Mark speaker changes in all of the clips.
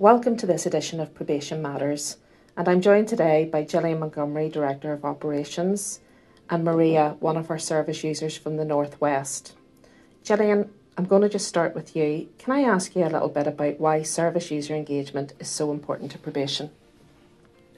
Speaker 1: Welcome to this edition of Probation Matters, and I'm joined today by Gillian Montgomery, Director of Operations, and Maria, one of our service users from the Northwest. Gillian, I'm going to just start with you. Can I ask you a little bit about why service user engagement is so important to probation?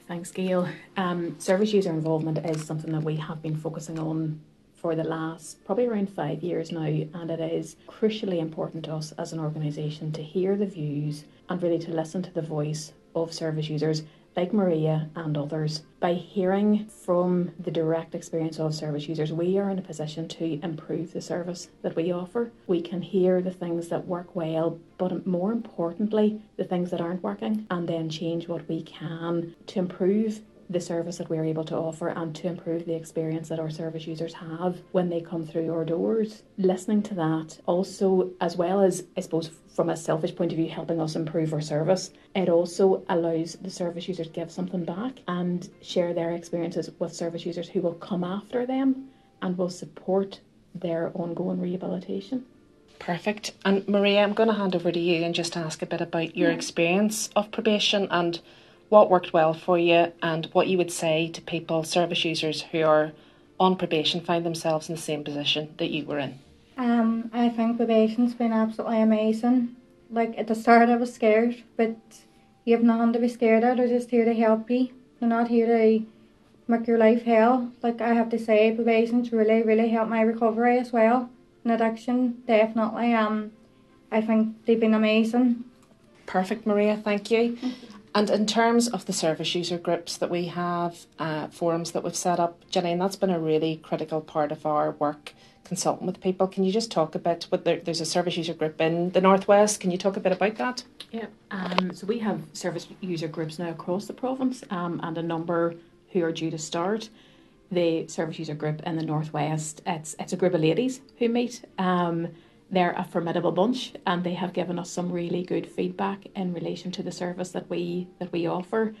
Speaker 2: Thanks, Gail. Um, service user involvement is something that we have been focusing on for the last probably around five years now, and it is crucially important to us as an organisation to hear the views and really to listen to the voice of service users like Maria and others. By hearing from the direct experience of service users, we are in a position to improve the service that we offer. We can hear the things that work well, but more importantly, the things that aren't working, and then change what we can to improve the service that we're able to offer and to improve the experience that our service users have when they come through our doors. Listening to that also, as well as, I suppose, from a selfish point of view, helping us improve our service, it also allows the service users to give something back and share their experiences with service users who will come after them and will support their ongoing rehabilitation.
Speaker 1: Perfect. And Maria, I'm going to hand over to you and just ask a bit about your yeah. experience of probation and what worked well for you and what you would say to people, service users who are on probation, find themselves in the same position that you were in?
Speaker 3: Um, I think probation's been absolutely amazing. Like at the start, I was scared, but you have nothing to be scared of. They're just here to help you. They're not here to make your life hell. Like I have to say, probation's really, really helped my recovery as well. And addiction, definitely. Um, I think they've been amazing.
Speaker 1: Perfect, Maria. Thank you. And in terms of the service user groups that we have, uh, forums that we've set up, Janine, that's been a really critical part of our work consulting with people. Can you just talk a bit? What there, there's a service user group in the northwest. Can you talk a bit about that?
Speaker 2: Yeah. Um, so we have service user groups now across the province, um, and a number who are due to start. The service user group in the northwest. It's it's a group of ladies who meet. Um, they're a formidable bunch and they have given us some really good feedback in relation to the service that we that we offer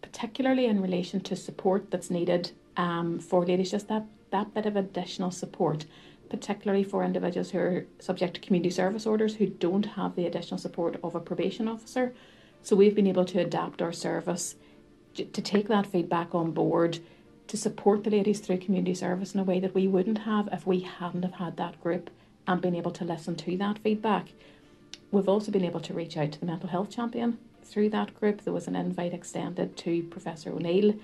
Speaker 2: particularly in relation to support that's needed um, for ladies just that that bit of additional support particularly for individuals who are subject to community service orders who don't have the additional support of a probation officer. So we've been able to adapt our service to take that feedback on board to support the ladies through community service in a way that we wouldn't have if we hadn't have had that group and been able to listen to that feedback. We've also been able to reach out to the mental health champion through that group. There was an invite extended to Professor O'Neill,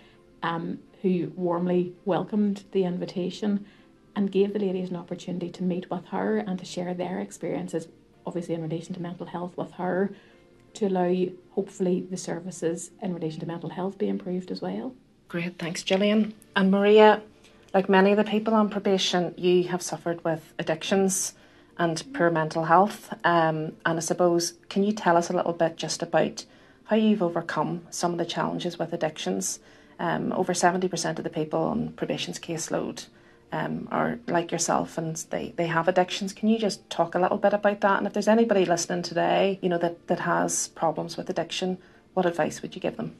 Speaker 2: um, who warmly welcomed the invitation and gave the ladies an opportunity to meet with her and to share their experiences, obviously in relation to mental health, with her, to allow hopefully the services in relation to mental health be improved as well.
Speaker 1: Great, thanks, Gillian. And Maria, like many of the people on probation, you have suffered with addictions and poor mental health. Um, and I suppose, can you tell us a little bit just about how you've overcome some of the challenges with addictions? Um, over 70% of the people on probation's caseload um, are like yourself and they, they have addictions. Can you just talk a little bit about that? And if there's anybody listening today, you know, that, that has problems with addiction, what advice would you give them?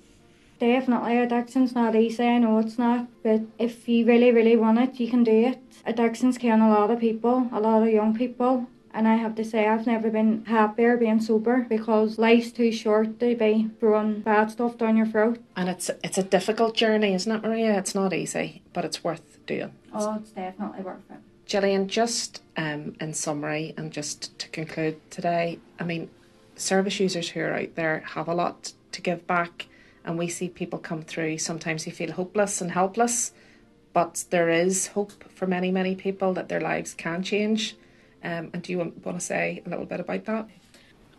Speaker 3: Definitely, addiction's not easy, I know it's not, but if you really, really want it, you can do it. Addiction's killing a lot of people, a lot of young people, and I have to say I've never been happier being sober because life's too short to be throwing bad stuff down your throat.
Speaker 1: And it's it's a difficult journey, isn't it, Maria? It's not easy, but it's worth doing.
Speaker 3: Oh, it's definitely worth it.
Speaker 1: Gillian, just um, in summary and just to conclude today, I mean, service users who are out there have a lot to give back and we see people come through. Sometimes you feel hopeless and helpless, but there is hope for many, many people that their lives can change. Um, and do you want, want to say a little bit about that?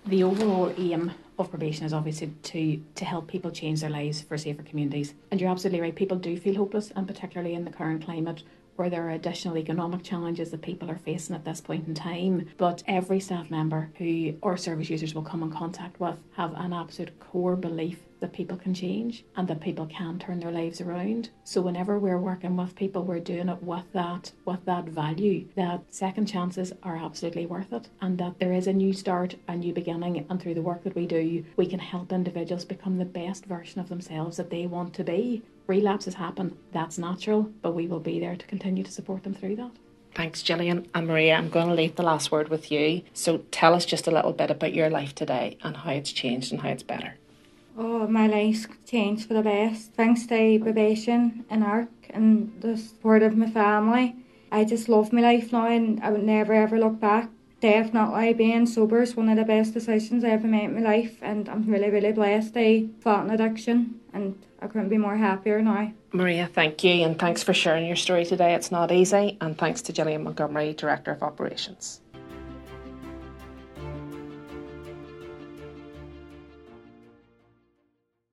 Speaker 2: The overall aim of probation is obviously to to help people change their lives for safer communities. And you're absolutely right. People do feel hopeless, and particularly in the current climate where there are additional economic challenges that people are facing at this point in time. But every staff member who or service users will come in contact with have an absolute core belief that people can change and that people can turn their lives around. So whenever we're working with people, we're doing it with that with that value that second chances are absolutely worth it and that there is a new start, a new beginning, and through the work that we do, we can help individuals become the best version of themselves that they want to be relapses happen. That's natural, but we will be there to continue to support them through that.
Speaker 1: Thanks, Gillian. And Maria, I'm going to leave the last word with you. So tell us just a little bit about your life today and how it's changed and how it's better.
Speaker 3: Oh, my life's changed for the best. Thanks to probation and ARC and the support of my family. I just love my life now and I would never ever look back. Definitely being sober is one of the best decisions I ever made in my life and I'm really, really blessed I fought an addiction and I couldn't be more happier now.
Speaker 1: Maria, thank you and thanks for sharing your story today. It's not easy and thanks to Gillian Montgomery, Director of Operations.